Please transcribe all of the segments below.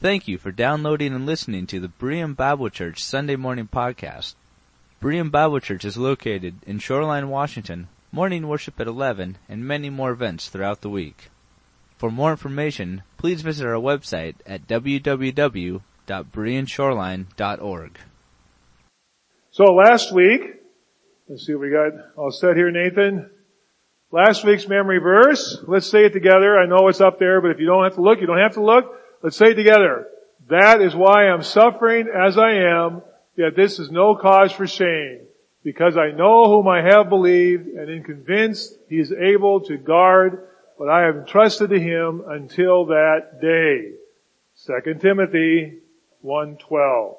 Thank you for downloading and listening to the Berean Bible Church Sunday Morning Podcast. Berean Bible Church is located in Shoreline, Washington, morning worship at 11, and many more events throughout the week. For more information, please visit our website at www.bereanshoreline.org. So last week, let's see what we got all set here, Nathan. Last week's memory verse, let's say it together. I know it's up there, but if you don't have to look, you don't have to look. Let's say it together. That is why I'm suffering as I am, yet this is no cause for shame. Because I know whom I have believed and am convinced he is able to guard what I have entrusted to him until that day. 2 Timothy 1.12.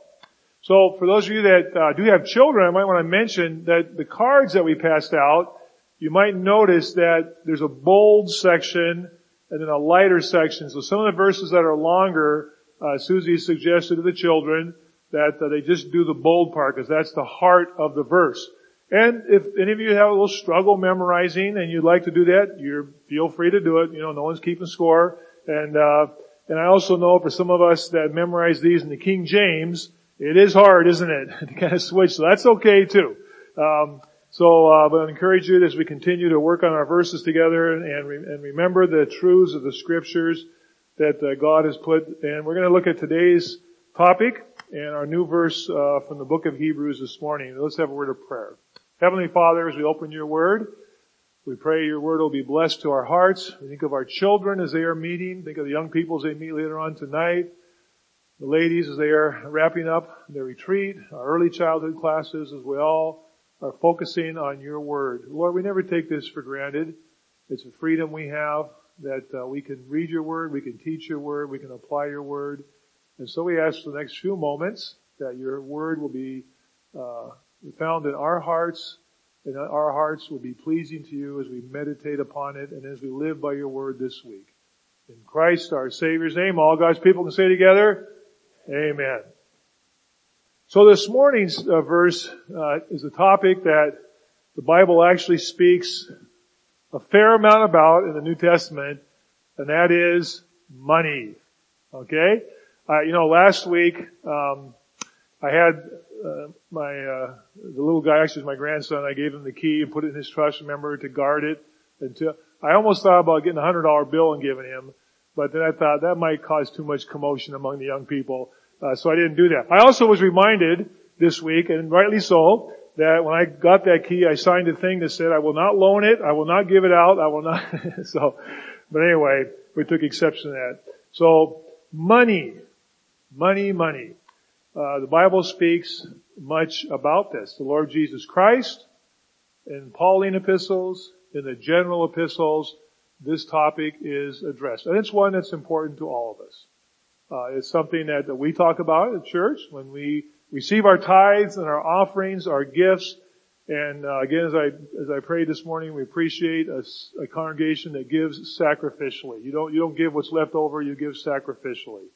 So for those of you that uh, do have children, I might want to mention that the cards that we passed out, you might notice that there's a bold section and then a lighter section. So some of the verses that are longer, uh, Susie suggested to the children that uh, they just do the bold part because that's the heart of the verse. And if any of you have a little struggle memorizing and you'd like to do that, you feel free to do it. You know, no one's keeping score. And uh, and I also know for some of us that memorize these in the King James, it is hard, isn't it, to kind of switch. So that's okay too. Um, so, uh, but I encourage you as we continue to work on our verses together and, re- and remember the truths of the scriptures that uh, God has put. And we're going to look at today's topic and our new verse uh, from the book of Hebrews this morning. Let's have a word of prayer. Heavenly Father, as we open your word, we pray your word will be blessed to our hearts. We think of our children as they are meeting. Think of the young people as they meet later on tonight. The ladies as they are wrapping up their retreat. Our early childhood classes as we all are focusing on your word. Lord, we never take this for granted. It's a freedom we have that uh, we can read your word, we can teach your word, we can apply your word. And so we ask for the next few moments that your word will be uh, found in our hearts and our hearts will be pleasing to you as we meditate upon it and as we live by your word this week. In Christ our Savior's name, all God's people can say together, Amen. So this morning's uh, verse uh, is a topic that the Bible actually speaks a fair amount about in the New Testament, and that is money. Okay, uh, you know, last week um, I had uh, my uh, the little guy, actually my grandson. I gave him the key and put it in his trust. Remember to guard it until I almost thought about getting a hundred dollar bill and giving him, but then I thought that might cause too much commotion among the young people. Uh, so I didn't do that. I also was reminded this week, and rightly so, that when I got that key, I signed a thing that said, I will not loan it, I will not give it out, I will not, so, but anyway, we took exception to that. So, money, money, money. Uh, the Bible speaks much about this. The Lord Jesus Christ, in Pauline epistles, in the general epistles, this topic is addressed. And it's one that's important to all of us. Uh, it's something that, that we talk about at church when we receive our tithes and our offerings, our gifts. And uh, again, as I as I prayed this morning, we appreciate a, a, congregation that gives sacrificially. You don't you don't give what's left over; you give sacrificially.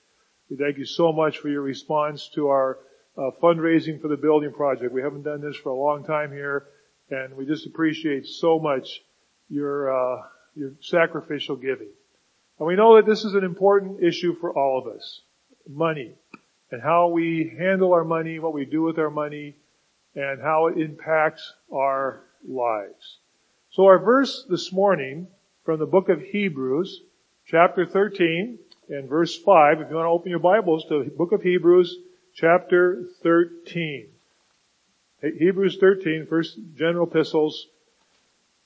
We thank you so much for your response to our uh, fundraising for the building project. We haven't done this for a long time here, and we just appreciate so much your uh, your sacrificial giving. And we know that this is an important issue for all of us. Money. And how we handle our money, what we do with our money, and how it impacts our lives. So our verse this morning from the book of Hebrews, chapter 13 and verse 5, if you want to open your Bibles to the book of Hebrews, chapter 13. Hebrews 13, first general epistles,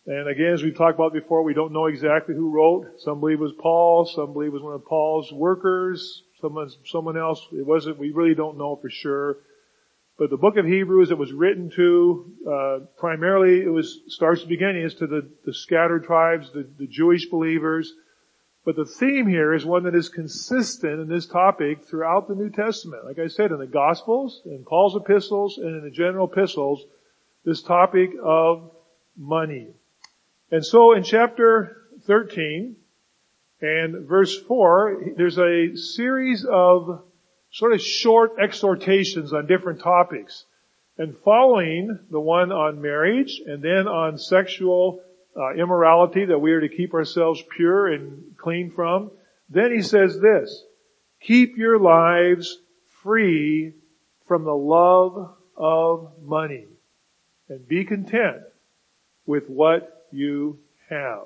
and again, as we talked about before, we don't know exactly who wrote. Some believe it was Paul, some believe it was one of Paul's workers, someone, someone else. It wasn't, we really don't know for sure. But the book of Hebrews, it was written to, uh, primarily it was, starts the beginning is to the, the scattered tribes, the, the Jewish believers. But the theme here is one that is consistent in this topic throughout the New Testament. Like I said, in the Gospels, in Paul's epistles, and in the general epistles, this topic of money. And so in chapter 13 and verse 4, there's a series of sort of short exhortations on different topics. And following the one on marriage and then on sexual uh, immorality that we are to keep ourselves pure and clean from, then he says this, Keep your lives free from the love of money and be content with what you have.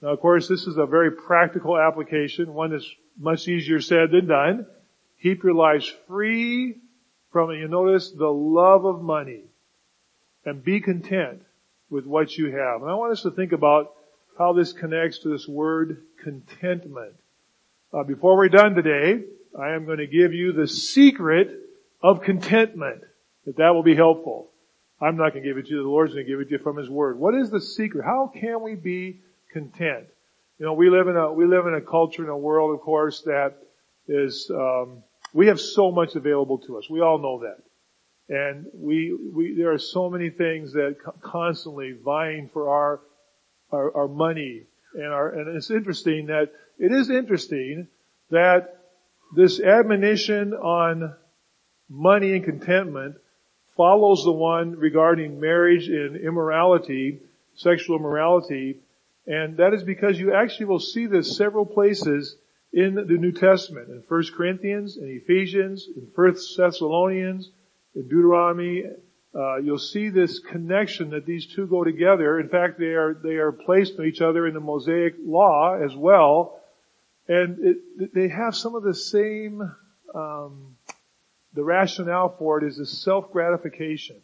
Now of course this is a very practical application, one that's much easier said than done. Keep your lives free from, you notice, the love of money and be content with what you have. And I want us to think about how this connects to this word contentment. Uh, before we're done today, I am going to give you the secret of contentment. If that will be helpful. I'm not going to give it to you. The Lord's going to give it to you from His Word. What is the secret? How can we be content? You know, we live in a we live in a culture in a world, of course, that is um, we have so much available to us. We all know that. And we, we, there are so many things that constantly vying for our, our, our money and our, and it's interesting that, it is interesting that this admonition on money and contentment follows the one regarding marriage and immorality, sexual immorality, and that is because you actually will see this several places in the New Testament, in 1 Corinthians, in Ephesians, in 1 Thessalonians, in Deuteronomy, uh, you'll see this connection that these two go together. In fact, they are they are placed on each other in the Mosaic Law as well, and it, they have some of the same. Um, the rationale for it is this self gratification.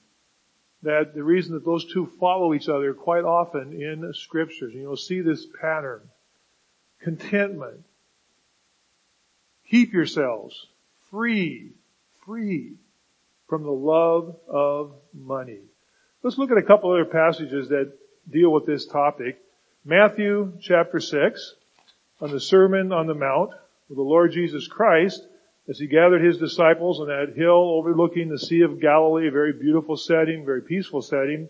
That the reason that those two follow each other quite often in scriptures, and you'll see this pattern. Contentment. Keep yourselves free, free from the love of money. Let's look at a couple other passages that deal with this topic. Matthew chapter 6, on the Sermon on the Mount, with the Lord Jesus Christ, as he gathered his disciples on that hill overlooking the Sea of Galilee, a very beautiful setting, very peaceful setting.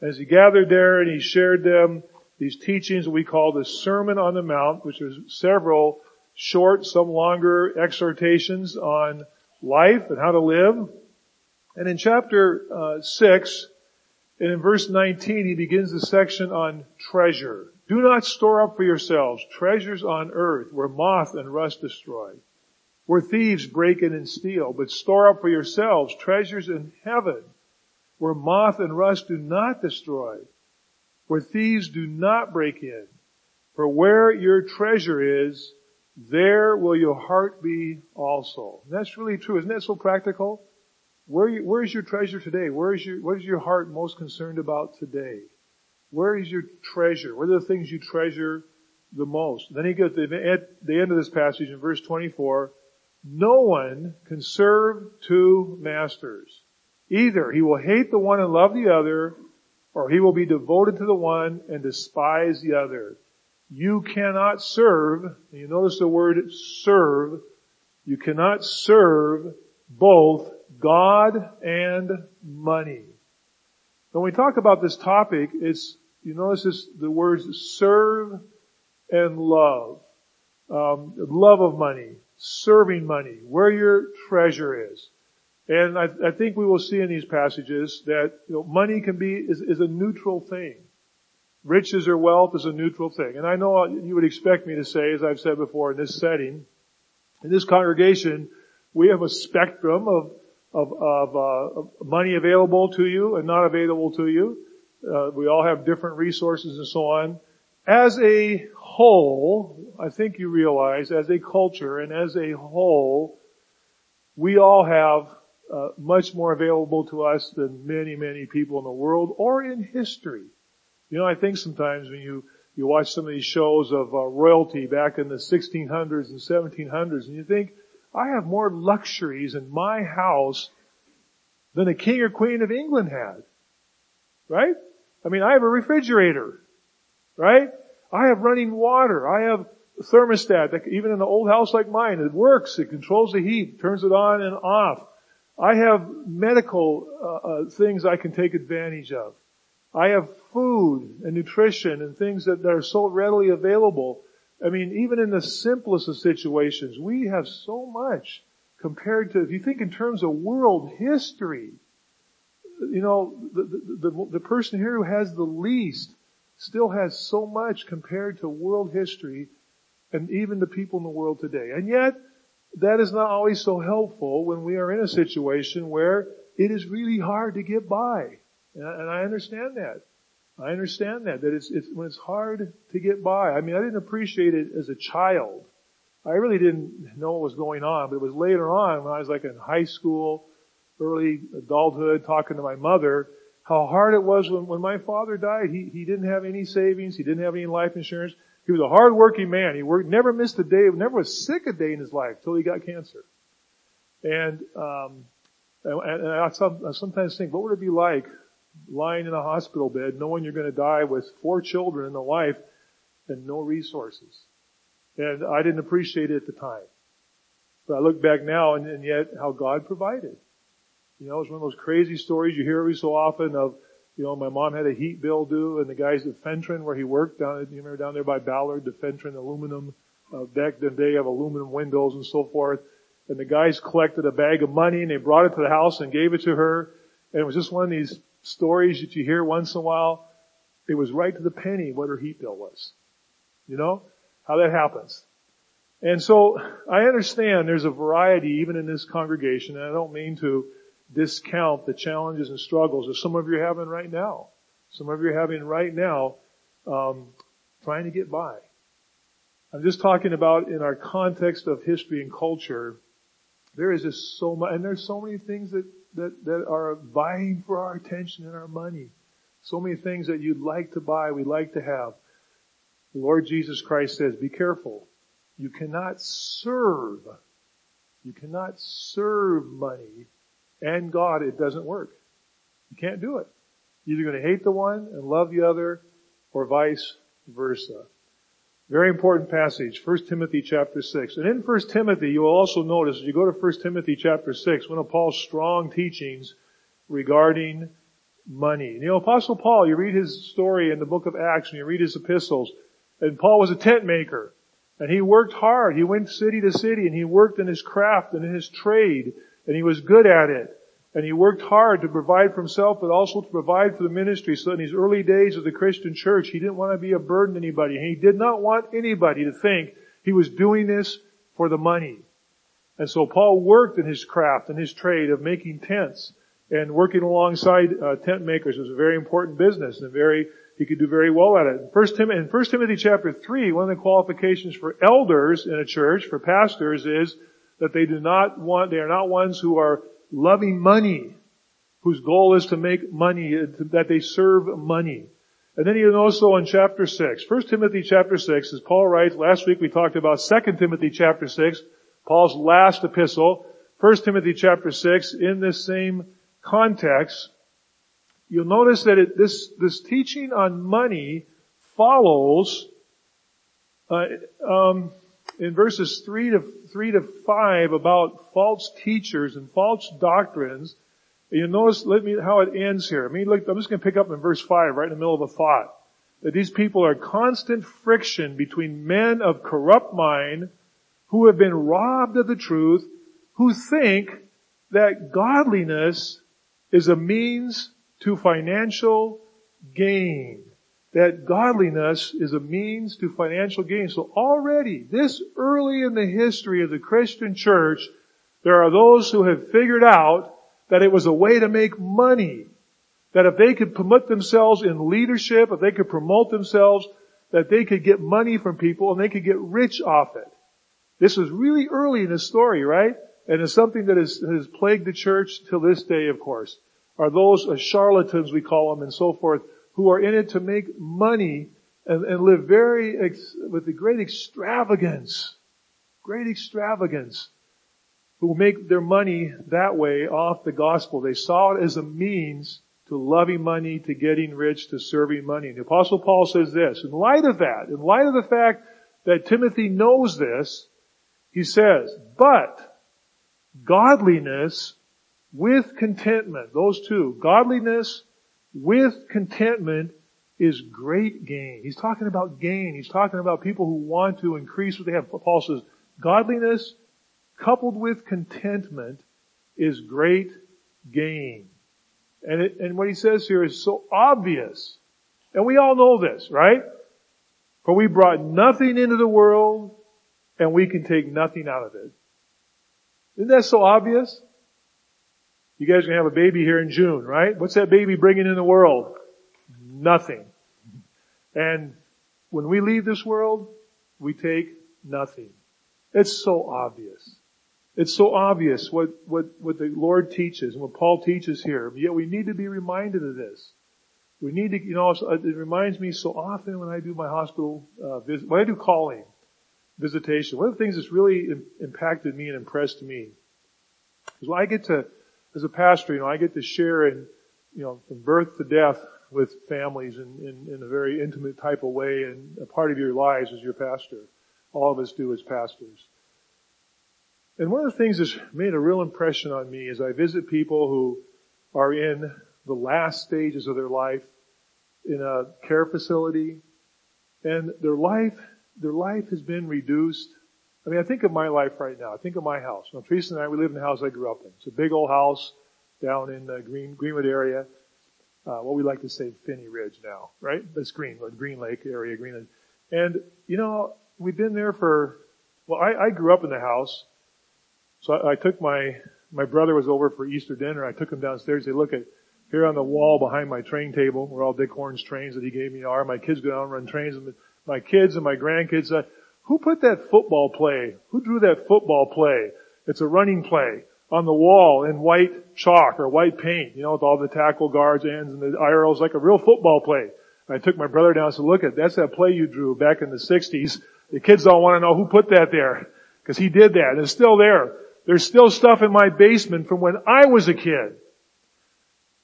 As he gathered there and he shared them these teachings we call the Sermon on the Mount, which are several short, some longer exhortations on life and how to live. And in chapter uh, 6, and in verse 19, he begins the section on treasure. Do not store up for yourselves treasures on earth where moth and rust destroy, where thieves break in and steal, but store up for yourselves treasures in heaven where moth and rust do not destroy, where thieves do not break in. For where your treasure is, there will your heart be also. And that's really true. Isn't that so practical? Where, where is your treasure today? Where is your, what is your heart most concerned about today? Where is your treasure? What are the things you treasure the most? Then he gets at the end of this passage in verse 24, no one can serve two masters. Either he will hate the one and love the other, or he will be devoted to the one and despise the other. You cannot serve, you notice the word serve, you cannot serve both God and money. When we talk about this topic, it's, you notice this, the words serve and love. Um, love of money, serving money, where your treasure is. And I, I, think we will see in these passages that you know, money can be is, is, a neutral thing. Riches or wealth is a neutral thing. And I know you would expect me to say, as I've said before in this setting, in this congregation, we have a spectrum of of, of, uh, of money available to you and not available to you. Uh, we all have different resources and so on. As a whole, I think you realize, as a culture and as a whole, we all have uh, much more available to us than many, many people in the world or in history. You know, I think sometimes when you you watch some of these shows of uh, royalty back in the 1600s and 1700s, and you think, I have more luxuries in my house than a king or queen of England had. Right? I mean, I have a refrigerator. Right? I have running water. I have a thermostat that even in an old house like mine, it works. It controls the heat, turns it on and off. I have medical uh, uh, things I can take advantage of. I have food and nutrition and things that, that are so readily available I mean, even in the simplest of situations, we have so much compared to, if you think in terms of world history, you know, the, the, the, the person here who has the least still has so much compared to world history and even the people in the world today. And yet, that is not always so helpful when we are in a situation where it is really hard to get by. And I understand that. I understand that, that it's, it's, when it's hard to get by. I mean, I didn't appreciate it as a child. I really didn't know what was going on, but it was later on when I was like in high school, early adulthood, talking to my mother, how hard it was when, when my father died. He, he didn't have any savings. He didn't have any life insurance. He was a hardworking man. He worked, never missed a day, never was sick a day in his life till he got cancer. And, um, and, and I, sometimes think, what would it be like lying in a hospital bed knowing you're going to die with four children and a wife and no resources? And I didn't appreciate it at the time. But I look back now and, and yet how God provided. You know, it's one of those crazy stories you hear every so often of, you know, my mom had a heat bill due and the guys at Fentron where he worked down, you remember down there by Ballard, the Fentron aluminum, uh, back then they have aluminum windows and so forth. And the guys collected a bag of money and they brought it to the house and gave it to her. And it was just one of these stories that you hear once in a while. It was right to the penny what her heat bill was. You know? How that happens. And so I understand there's a variety even in this congregation and I don't mean to discount the challenges and struggles that some of you are having right now. Some of you are having right now, um, trying to get by. I'm just talking about in our context of history and culture, there is just so much, and there's so many things that, that, that are vying for our attention and our money. So many things that you'd like to buy, we'd like to have. The Lord Jesus Christ says, be careful. You cannot serve, you cannot serve money and God, it doesn't work. You can't do it. You're either going to hate the one and love the other, or vice versa. Very important passage, 1 Timothy chapter 6. And in 1 Timothy, you will also notice, as you go to 1 Timothy chapter 6, one of Paul's strong teachings regarding money. You know, Apostle Paul, you read his story in the book of Acts and you read his epistles, and Paul was a tent maker. And he worked hard. He went city to city and he worked in his craft and in his trade and he was good at it. And he worked hard to provide for himself, but also to provide for the ministry. So in his early days of the Christian church, he didn't want to be a burden to anybody. And he did not want anybody to think he was doing this for the money. And so Paul worked in his craft and his trade of making tents and working alongside uh, tent makers was a very important business and very he could do very well at it. First Tim- in 1 Timothy chapter 3, one of the qualifications for elders in a church, for pastors, is that they do not want, they are not ones who are loving money, whose goal is to make money, that they serve money. And then you also in chapter 6, 1 Timothy chapter 6, as Paul writes, last week we talked about 2 Timothy chapter 6, Paul's last epistle, 1 Timothy chapter 6, in this same context, you'll notice that it, this, this teaching on money follows, uh, um, in verses 3 to, 3 to 5 about false teachers and false doctrines. You notice, let me, how it ends here. I mean, look, I'm just going to pick up in verse 5, right in the middle of a thought. That these people are constant friction between men of corrupt mind who have been robbed of the truth, who think that godliness is a means to financial gain that godliness is a means to financial gain. So already, this early in the history of the Christian church, there are those who have figured out that it was a way to make money. That if they could promote themselves in leadership, if they could promote themselves, that they could get money from people and they could get rich off it. This was really early in the story, right? And it's something that has, has plagued the church till this day, of course. Are those uh, charlatans, we call them, and so forth, who are in it to make money and, and live very, ex, with a great extravagance, great extravagance, who make their money that way off the gospel. They saw it as a means to loving money, to getting rich, to serving money. And the apostle Paul says this, in light of that, in light of the fact that Timothy knows this, he says, but godliness with contentment, those two, godliness with contentment is great gain. He's talking about gain. He's talking about people who want to increase what they have. Paul says, godliness coupled with contentment is great gain. And, it, and what he says here is so obvious. And we all know this, right? For we brought nothing into the world and we can take nothing out of it. Isn't that so obvious? You guys are going to have a baby here in June, right? What's that baby bringing in the world? Nothing. And when we leave this world, we take nothing. It's so obvious. It's so obvious what, what, what the Lord teaches and what Paul teaches here. Yet we need to be reminded of this. We need to, you know, it reminds me so often when I do my hospital uh, visit, when I do calling, visitation, one of the things that's really impacted me and impressed me is when I get to, as a pastor, you know, I get to share in, you know, from birth to death with families in, in, in a very intimate type of way and a part of your lives as your pastor. All of us do as pastors. And one of the things that's made a real impression on me is I visit people who are in the last stages of their life in a care facility and their life, their life has been reduced. I mean, I think of my life right now. I think of my house. Now, Teresa and I, we live in the house I grew up in. It's a big old house down in the Green, Greenwood area. Uh, what we like to say Phinney Ridge now, right? That's Greenwood, Green Lake area, Greenwood. And, you know, we've been there for, well, I, I grew up in the house. So I, I took my, my brother was over for Easter dinner. I took him downstairs. They look at, here on the wall behind my train table, where all Dick Horn's trains that he gave me are. My kids go down and run trains, and my kids and my grandkids. Uh, who put that football play? Who drew that football play? It's a running play on the wall in white chalk or white paint, you know, with all the tackle guards, ends, and the arrows, like a real football play. I took my brother down and said, look at, that's that play you drew back in the 60s. The kids don't want to know who put that there. Cause he did that. And it's still there. There's still stuff in my basement from when I was a kid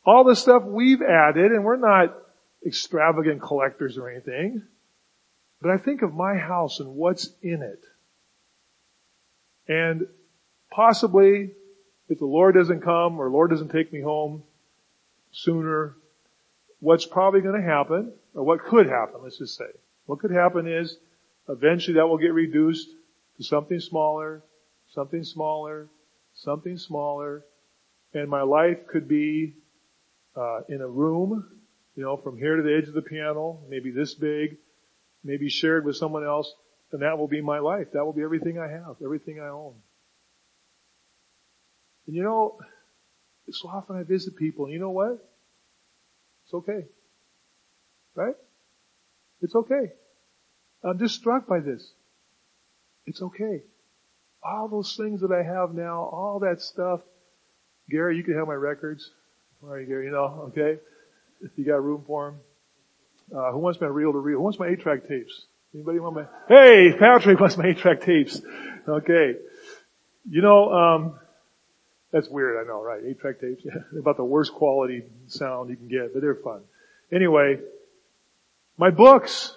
all the stuff we've added, and we're not extravagant collectors or anything, but I think of my house and what's in it. And possibly, if the Lord doesn't come or Lord doesn't take me home sooner, what's probably going to happen, or what could happen, let's just say. What could happen is, eventually that will get reduced to something smaller, something smaller, something smaller, and my life could be uh, in a room, you know, from here to the edge of the piano, maybe this big, maybe shared with someone else, and that will be my life. That will be everything I have, everything I own. And you know, so often I visit people, and you know what? It's okay. Right? It's okay. I'm just struck by this. It's okay. All those things that I have now, all that stuff. Gary, you can have my records. Are you, Gary? You know, okay? If you got room for them. Uh, who wants my reel to reel? Who wants my 8-track tapes? Anybody want my, hey, Patrick wants my 8-track tapes. Okay. You know, um, that's weird, I know, right? 8-track tapes. Yeah, about the worst quality sound you can get, but they're fun. Anyway, my books.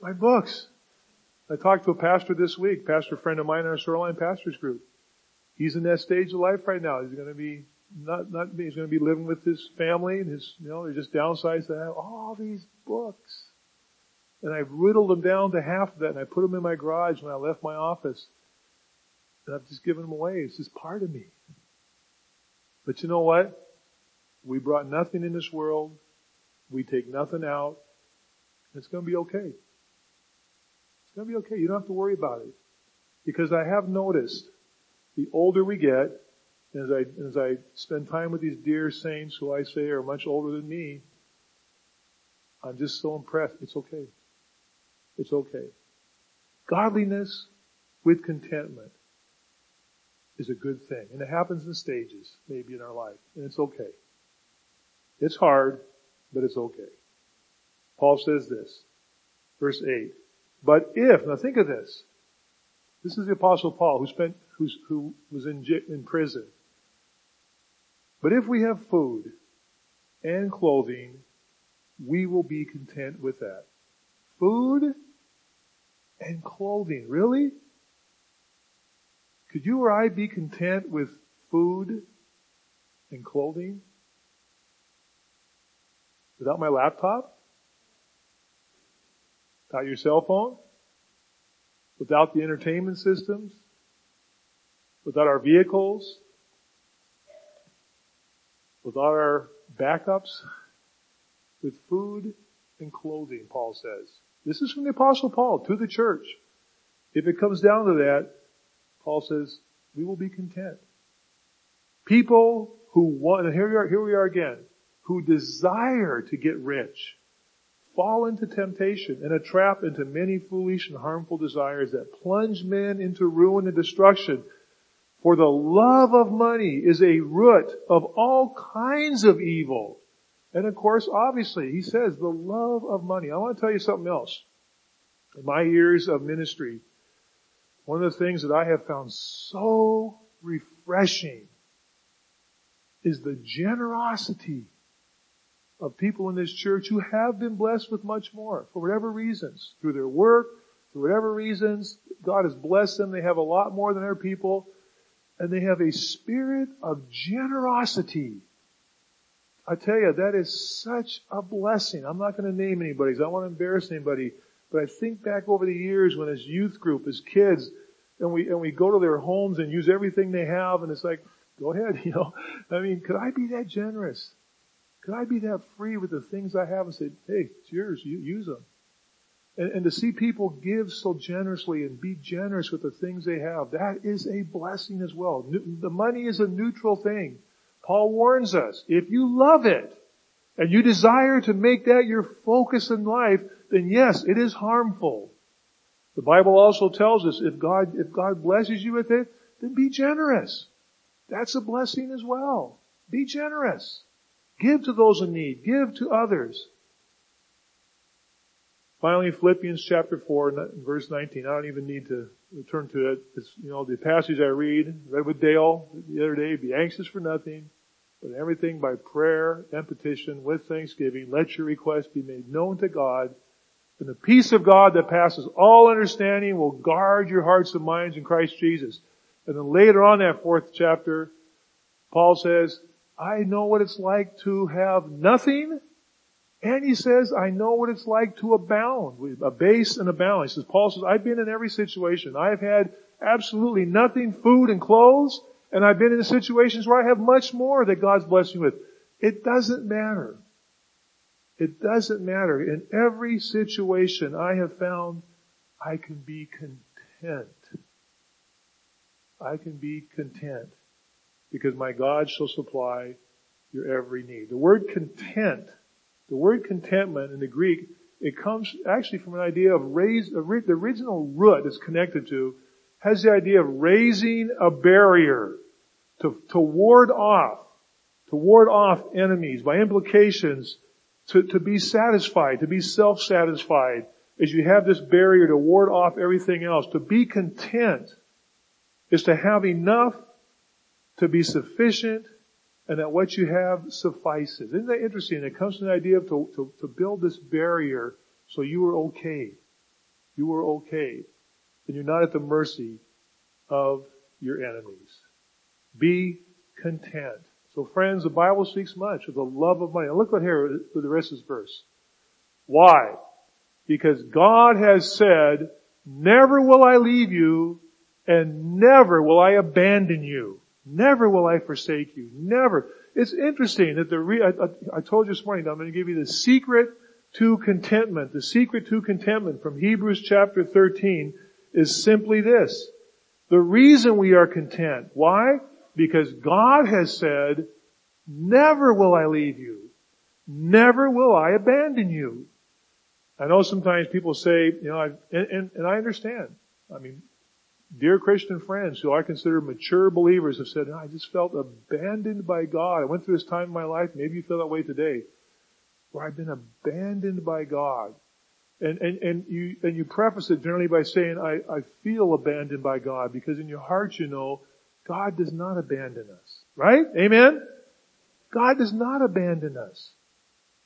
My books. I talked to a pastor this week, pastor friend of mine in our Shoreline Pastors Group. He's in that stage of life right now. He's going to be not, not, he's going to be living with his family and his, you know, they're just downsized to have all these books. And I've whittled them down to half of that and I put them in my garage when I left my office. And I've just given them away. It's just part of me. But you know what? We brought nothing in this world. We take nothing out. It's going to be okay. It's going to be okay. You don't have to worry about it. Because I have noticed the older we get, as I, as I spend time with these dear saints who I say are much older than me, I'm just so impressed. It's okay. It's okay. Godliness with contentment is a good thing. And it happens in stages, maybe in our life. And it's okay. It's hard, but it's okay. Paul says this, verse 8. But if, now think of this. This is the apostle Paul who spent, who was in, in prison. But if we have food and clothing, we will be content with that. Food and clothing. Really? Could you or I be content with food and clothing? Without my laptop? Without your cell phone? Without the entertainment systems? Without our vehicles? With our backups, with food and clothing, Paul says. This is from the apostle Paul to the church. If it comes down to that, Paul says, we will be content. People who want, and here we are, here we are again, who desire to get rich fall into temptation and a trap into many foolish and harmful desires that plunge men into ruin and destruction. For the love of money is a root of all kinds of evil. And of course, obviously, he says the love of money. I want to tell you something else. In my years of ministry, one of the things that I have found so refreshing is the generosity of people in this church who have been blessed with much more for whatever reasons, through their work, for whatever reasons, God has blessed them. They have a lot more than other people and they have a spirit of generosity. I tell you, that is such a blessing. I'm not going to name anybody. I don't want to embarrass anybody. But I think back over the years when as youth group, as kids, and we, and we go to their homes and use everything they have and it's like, go ahead, you know. I mean, could I be that generous? Could I be that free with the things I have and say, hey, it's yours, you use them. And, and to see people give so generously and be generous with the things they have, that is a blessing as well. The money is a neutral thing. Paul warns us, if you love it, and you desire to make that your focus in life, then yes, it is harmful. The Bible also tells us if God, if God blesses you with it, then be generous. That's a blessing as well. Be generous. Give to those in need. Give to others. Finally, Philippians chapter 4, verse 19. I don't even need to return to it. It's, you know, the passage I read, read with Dale the other day, be anxious for nothing, but everything by prayer and petition with thanksgiving, let your requests be made known to God, and the peace of God that passes all understanding will guard your hearts and minds in Christ Jesus. And then later on that fourth chapter, Paul says, I know what it's like to have nothing, and he says, I know what it's like to abound, with abase and abound. He says, Paul says, I've been in every situation. I have had absolutely nothing, food and clothes, and I've been in situations where I have much more that God's blessed me with. It doesn't matter. It doesn't matter. In every situation I have found I can be content. I can be content because my God shall supply your every need. The word content, the word contentment in the Greek, it comes actually from an idea of raise, the original root it's connected to has the idea of raising a barrier to, to ward off, to ward off enemies by implications to, to be satisfied, to be self-satisfied as you have this barrier to ward off everything else. To be content is to have enough to be sufficient and that what you have suffices. Isn't that interesting? It comes to the idea of to, to, to build this barrier so you are okay. You are okay. And you're not at the mercy of your enemies. Be content. So friends, the Bible speaks much of the love of money. look what here for the rest of this verse. Why? Because God has said, never will I leave you and never will I abandon you. Never will I forsake you. Never. It's interesting that the re- I, I, I told you this morning I'm going to give you the secret to contentment. The secret to contentment from Hebrews chapter 13 is simply this. The reason we are content. Why? Because God has said, never will I leave you. Never will I abandon you. I know sometimes people say, you know, and, and, and I understand. I mean, dear Christian friends who I consider mature believers have said, I just felt abandoned by God. I went through this time in my life, maybe you feel that way today, where I've been abandoned by God. And, and, and you, and you preface it generally by saying, I, I feel abandoned by God because in your heart you know God does not abandon us. Right? Amen? God does not abandon us.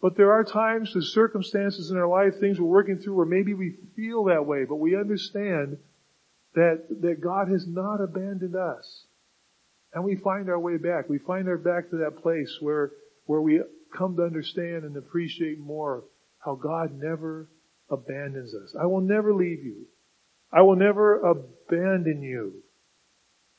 But there are times, the circumstances in our life, things we're working through where maybe we feel that way, but we understand that, that God has not abandoned us. And we find our way back. We find our back to that place where, where we come to understand and appreciate more how God never abandons us. I will never leave you. I will never abandon you.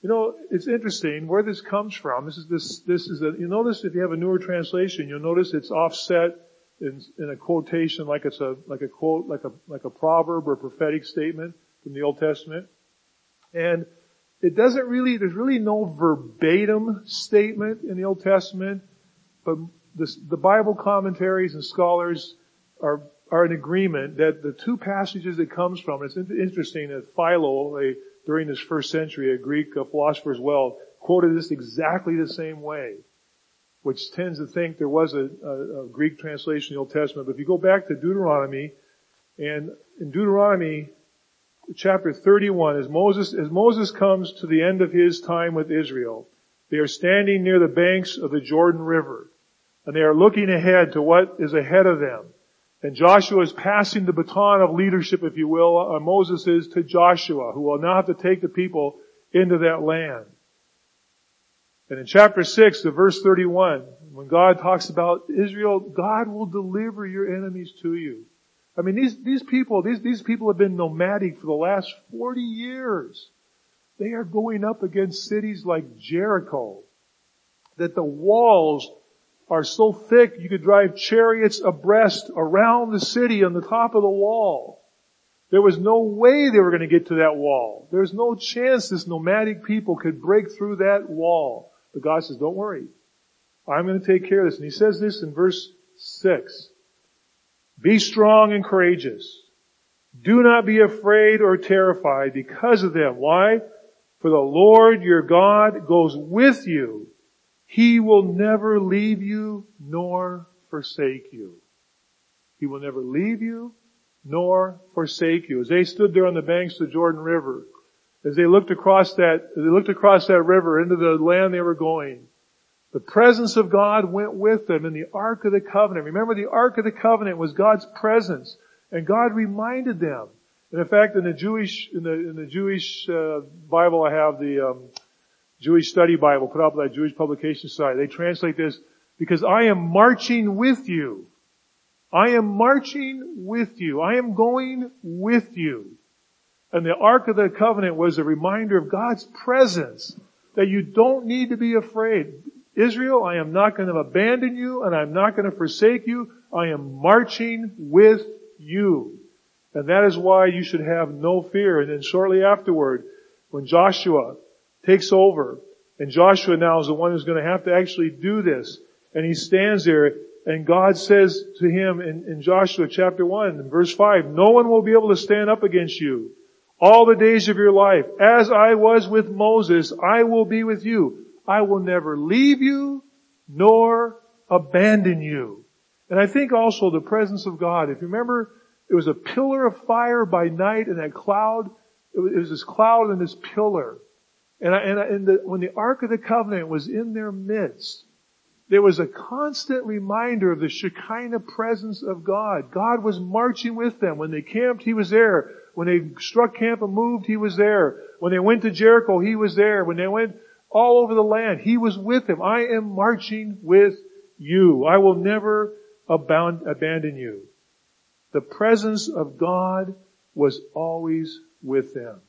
You know, it's interesting where this comes from. This is this, this is a, you notice if you have a newer translation, you'll notice it's offset in, in a quotation like it's a, like a quote, like a, like a proverb or prophetic statement from the Old Testament. And it doesn't really, there's really no verbatim statement in the Old Testament, but this, the Bible commentaries and scholars are, are in agreement that the two passages it comes from, it's interesting that Philo, a, during this first century, a Greek philosopher as well, quoted this exactly the same way, which tends to think there was a, a, a Greek translation of the Old Testament. But if you go back to Deuteronomy, and in Deuteronomy chapter 31, as Moses, as Moses comes to the end of his time with Israel, they are standing near the banks of the Jordan River, and they are looking ahead to what is ahead of them. And Joshua is passing the baton of leadership, if you will, uh, Moses is to Joshua, who will now have to take the people into that land. And in chapter 6, the verse 31, when God talks about Israel, God will deliver your enemies to you. I mean, these, these people, these, these people have been nomadic for the last 40 years. They are going up against cities like Jericho, that the walls are so thick you could drive chariots abreast around the city on the top of the wall. There was no way they were going to get to that wall. There's no chance this nomadic people could break through that wall. But God says, don't worry. I'm going to take care of this. And he says this in verse 6. Be strong and courageous. Do not be afraid or terrified because of them. Why? For the Lord your God goes with you. He will never leave you nor forsake you. He will never leave you nor forsake you. As they stood there on the banks of the Jordan River, as they looked across that, they looked across that river into the land they were going, the presence of God went with them in the Ark of the Covenant. Remember the Ark of the Covenant was God's presence and God reminded them. And in fact, in the Jewish, in the, in the Jewish uh, Bible I have the um, Jewish Study Bible put out by that Jewish publication site. They translate this, because I am marching with you. I am marching with you. I am going with you. And the Ark of the Covenant was a reminder of God's presence that you don't need to be afraid. Israel, I am not going to abandon you and I'm not going to forsake you. I am marching with you. And that is why you should have no fear. And then shortly afterward, when Joshua takes over, and Joshua now is the one who's going to have to actually do this, and he stands there, and God says to him in, in Joshua chapter 1, verse 5, No one will be able to stand up against you all the days of your life. As I was with Moses, I will be with you. I will never leave you nor abandon you. And I think also the presence of God, if you remember, it was a pillar of fire by night and that cloud, it was, this cloud and this pillar. And, I, and, I, and the, when the Ark of the Covenant was in their midst, there was a constant reminder of the Shekinah presence of God. God was marching with them. When they camped, He was there. When they struck camp and moved, He was there. When they went to Jericho, He was there. When they went all over the land. He was with them. I am marching with you. I will never abandon you. The presence of God was always with them.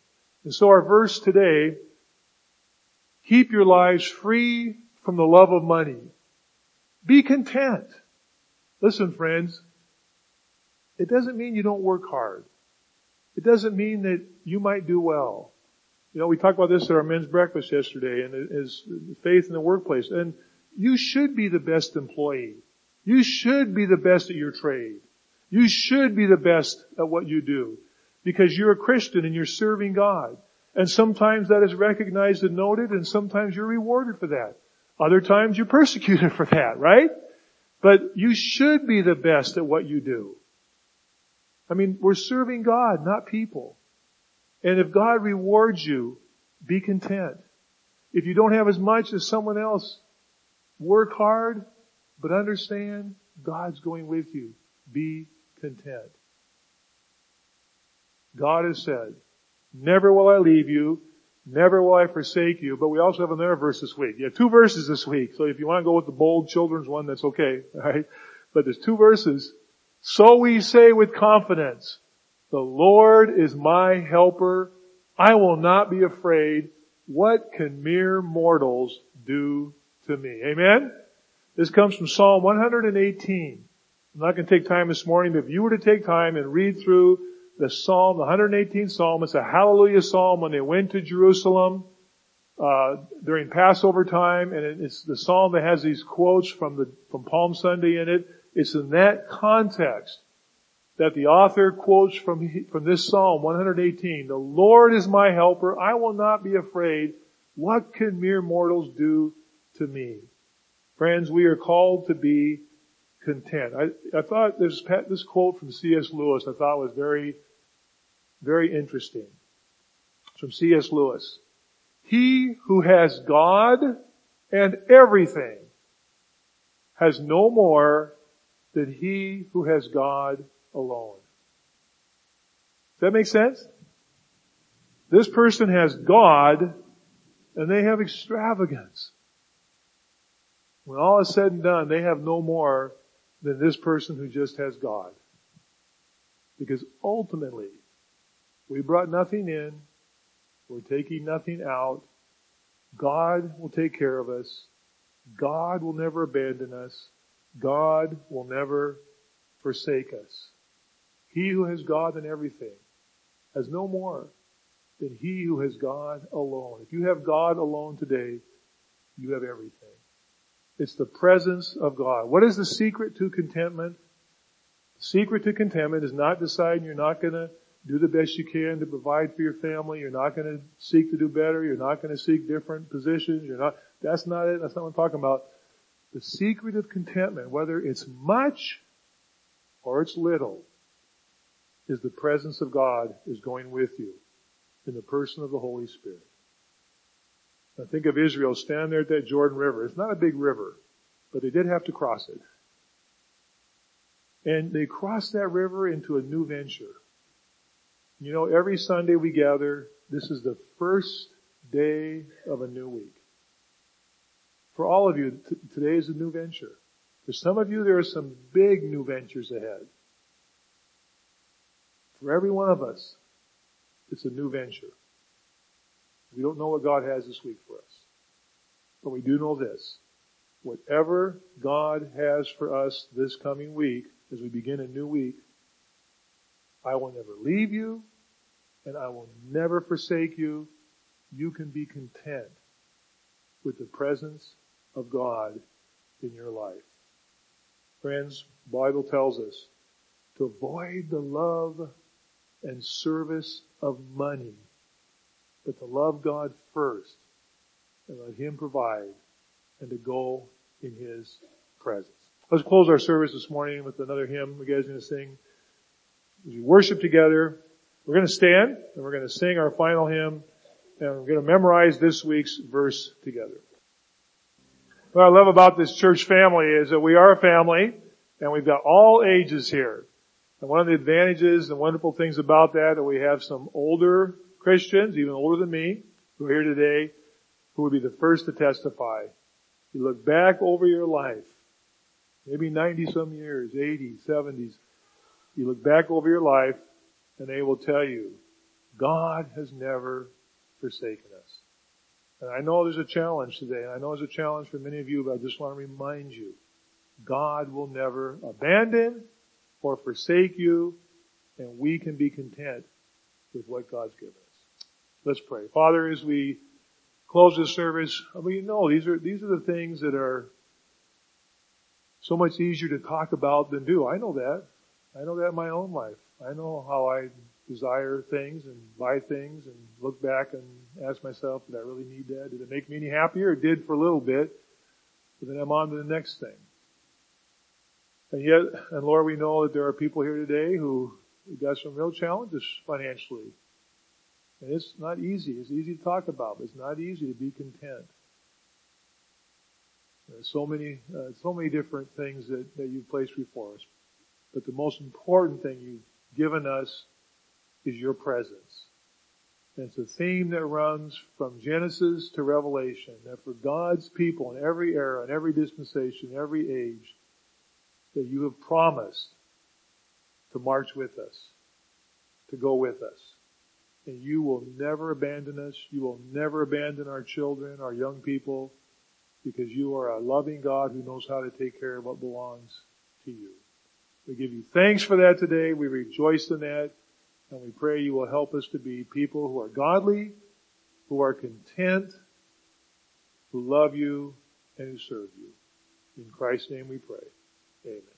And so our verse today, keep your lives free from the love of money. Be content. Listen friends, it doesn't mean you don't work hard. It doesn't mean that you might do well. You know, we talked about this at our men's breakfast yesterday and is faith in the workplace. And you should be the best employee. You should be the best at your trade. You should be the best at what you do because you're a Christian and you're serving God. And sometimes that is recognized and noted and sometimes you're rewarded for that. Other times you're persecuted for that, right? But you should be the best at what you do. I mean, we're serving God, not people. And if God rewards you, be content. If you don't have as much as someone else, work hard, but understand God's going with you. Be content. God has said, never will I leave you, never will I forsake you, but we also have another verse this week. You have two verses this week, so if you want to go with the bold children's one, that's okay, alright? But there's two verses. So we say with confidence, the Lord is my helper. I will not be afraid. What can mere mortals do to me? Amen? This comes from Psalm 118. I'm not going to take time this morning, but if you were to take time and read through the Psalm, the 118th Psalm, it's a hallelujah Psalm when they went to Jerusalem uh, during Passover time, and it's the psalm that has these quotes from the from Palm Sunday in it. It's in that context that the author quotes from from this psalm 118. The Lord is my helper; I will not be afraid. What can mere mortals do to me? Friends, we are called to be content. I, I thought this this quote from C.S. Lewis I thought was very very interesting. It's from C.S. Lewis. He who has God and everything has no more than he who has God alone. Does that make sense? This person has God and they have extravagance. When all is said and done, they have no more than this person who just has God. Because ultimately, we brought nothing in, we're taking nothing out. God will take care of us. God will never abandon us. God will never forsake us. He who has God in everything has no more than he who has God alone. If you have God alone today, you have everything. It's the presence of God. What is the secret to contentment? The secret to contentment is not deciding you're not going to do the best you can to provide for your family. You're not going to seek to do better. You're not going to seek different positions. You're not, that's not it. That's not what I'm talking about. The secret of contentment, whether it's much or it's little, is the presence of God is going with you in the person of the Holy Spirit. Now think of Israel standing there at that Jordan River. It's not a big river, but they did have to cross it. And they crossed that river into a new venture. You know, every Sunday we gather, this is the first day of a new week. For all of you, t- today is a new venture. For some of you, there are some big new ventures ahead. For every one of us, it's a new venture. We don't know what God has this week for us. But we do know this. Whatever God has for us this coming week, as we begin a new week, I will never leave you and I will never forsake you. You can be content with the presence of God in your life. Friends, Bible tells us to avoid the love and service of money, but to love God first and let Him provide and to go in His presence. Let's close our service this morning with another hymn you guys are going to sing. We worship together, we're going to stand and we're going to sing our final hymn and we're going to memorize this week's verse together. What I love about this church family is that we are a family and we've got all ages here. And one of the advantages and wonderful things about that, that we have some older Christians, even older than me, who are here today, who would be the first to testify. You look back over your life, maybe 90 some years, 80s, 70s, you look back over your life and they will tell you, God has never forsaken us. And I know there's a challenge today, and I know there's a challenge for many of you, but I just want to remind you, God will never abandon or forsake you, and we can be content with what God's given us. Let's pray. Father, as we close this service, I mean, you know these are, these are the things that are so much easier to talk about than do. I know that. I know that in my own life. I know how I desire things and buy things and look back and ask myself, did I really need that? Did it make me any happier? It did for a little bit. But then I'm on to the next thing. And yet, and Lord, we know that there are people here today who got some real challenges financially. And it's not easy. It's easy to talk about, but it's not easy to be content. There's so many, uh, so many different things that, that you've placed before us. But the most important thing you've given us is your presence. And it's a theme that runs from Genesis to Revelation, that for God's people in every era, in every dispensation, every age, that you have promised to march with us, to go with us. And you will never abandon us. You will never abandon our children, our young people, because you are a loving God who knows how to take care of what belongs to you. We give you thanks for that today. We rejoice in that. And we pray you will help us to be people who are godly, who are content, who love you and who serve you. In Christ's name we pray. Amen.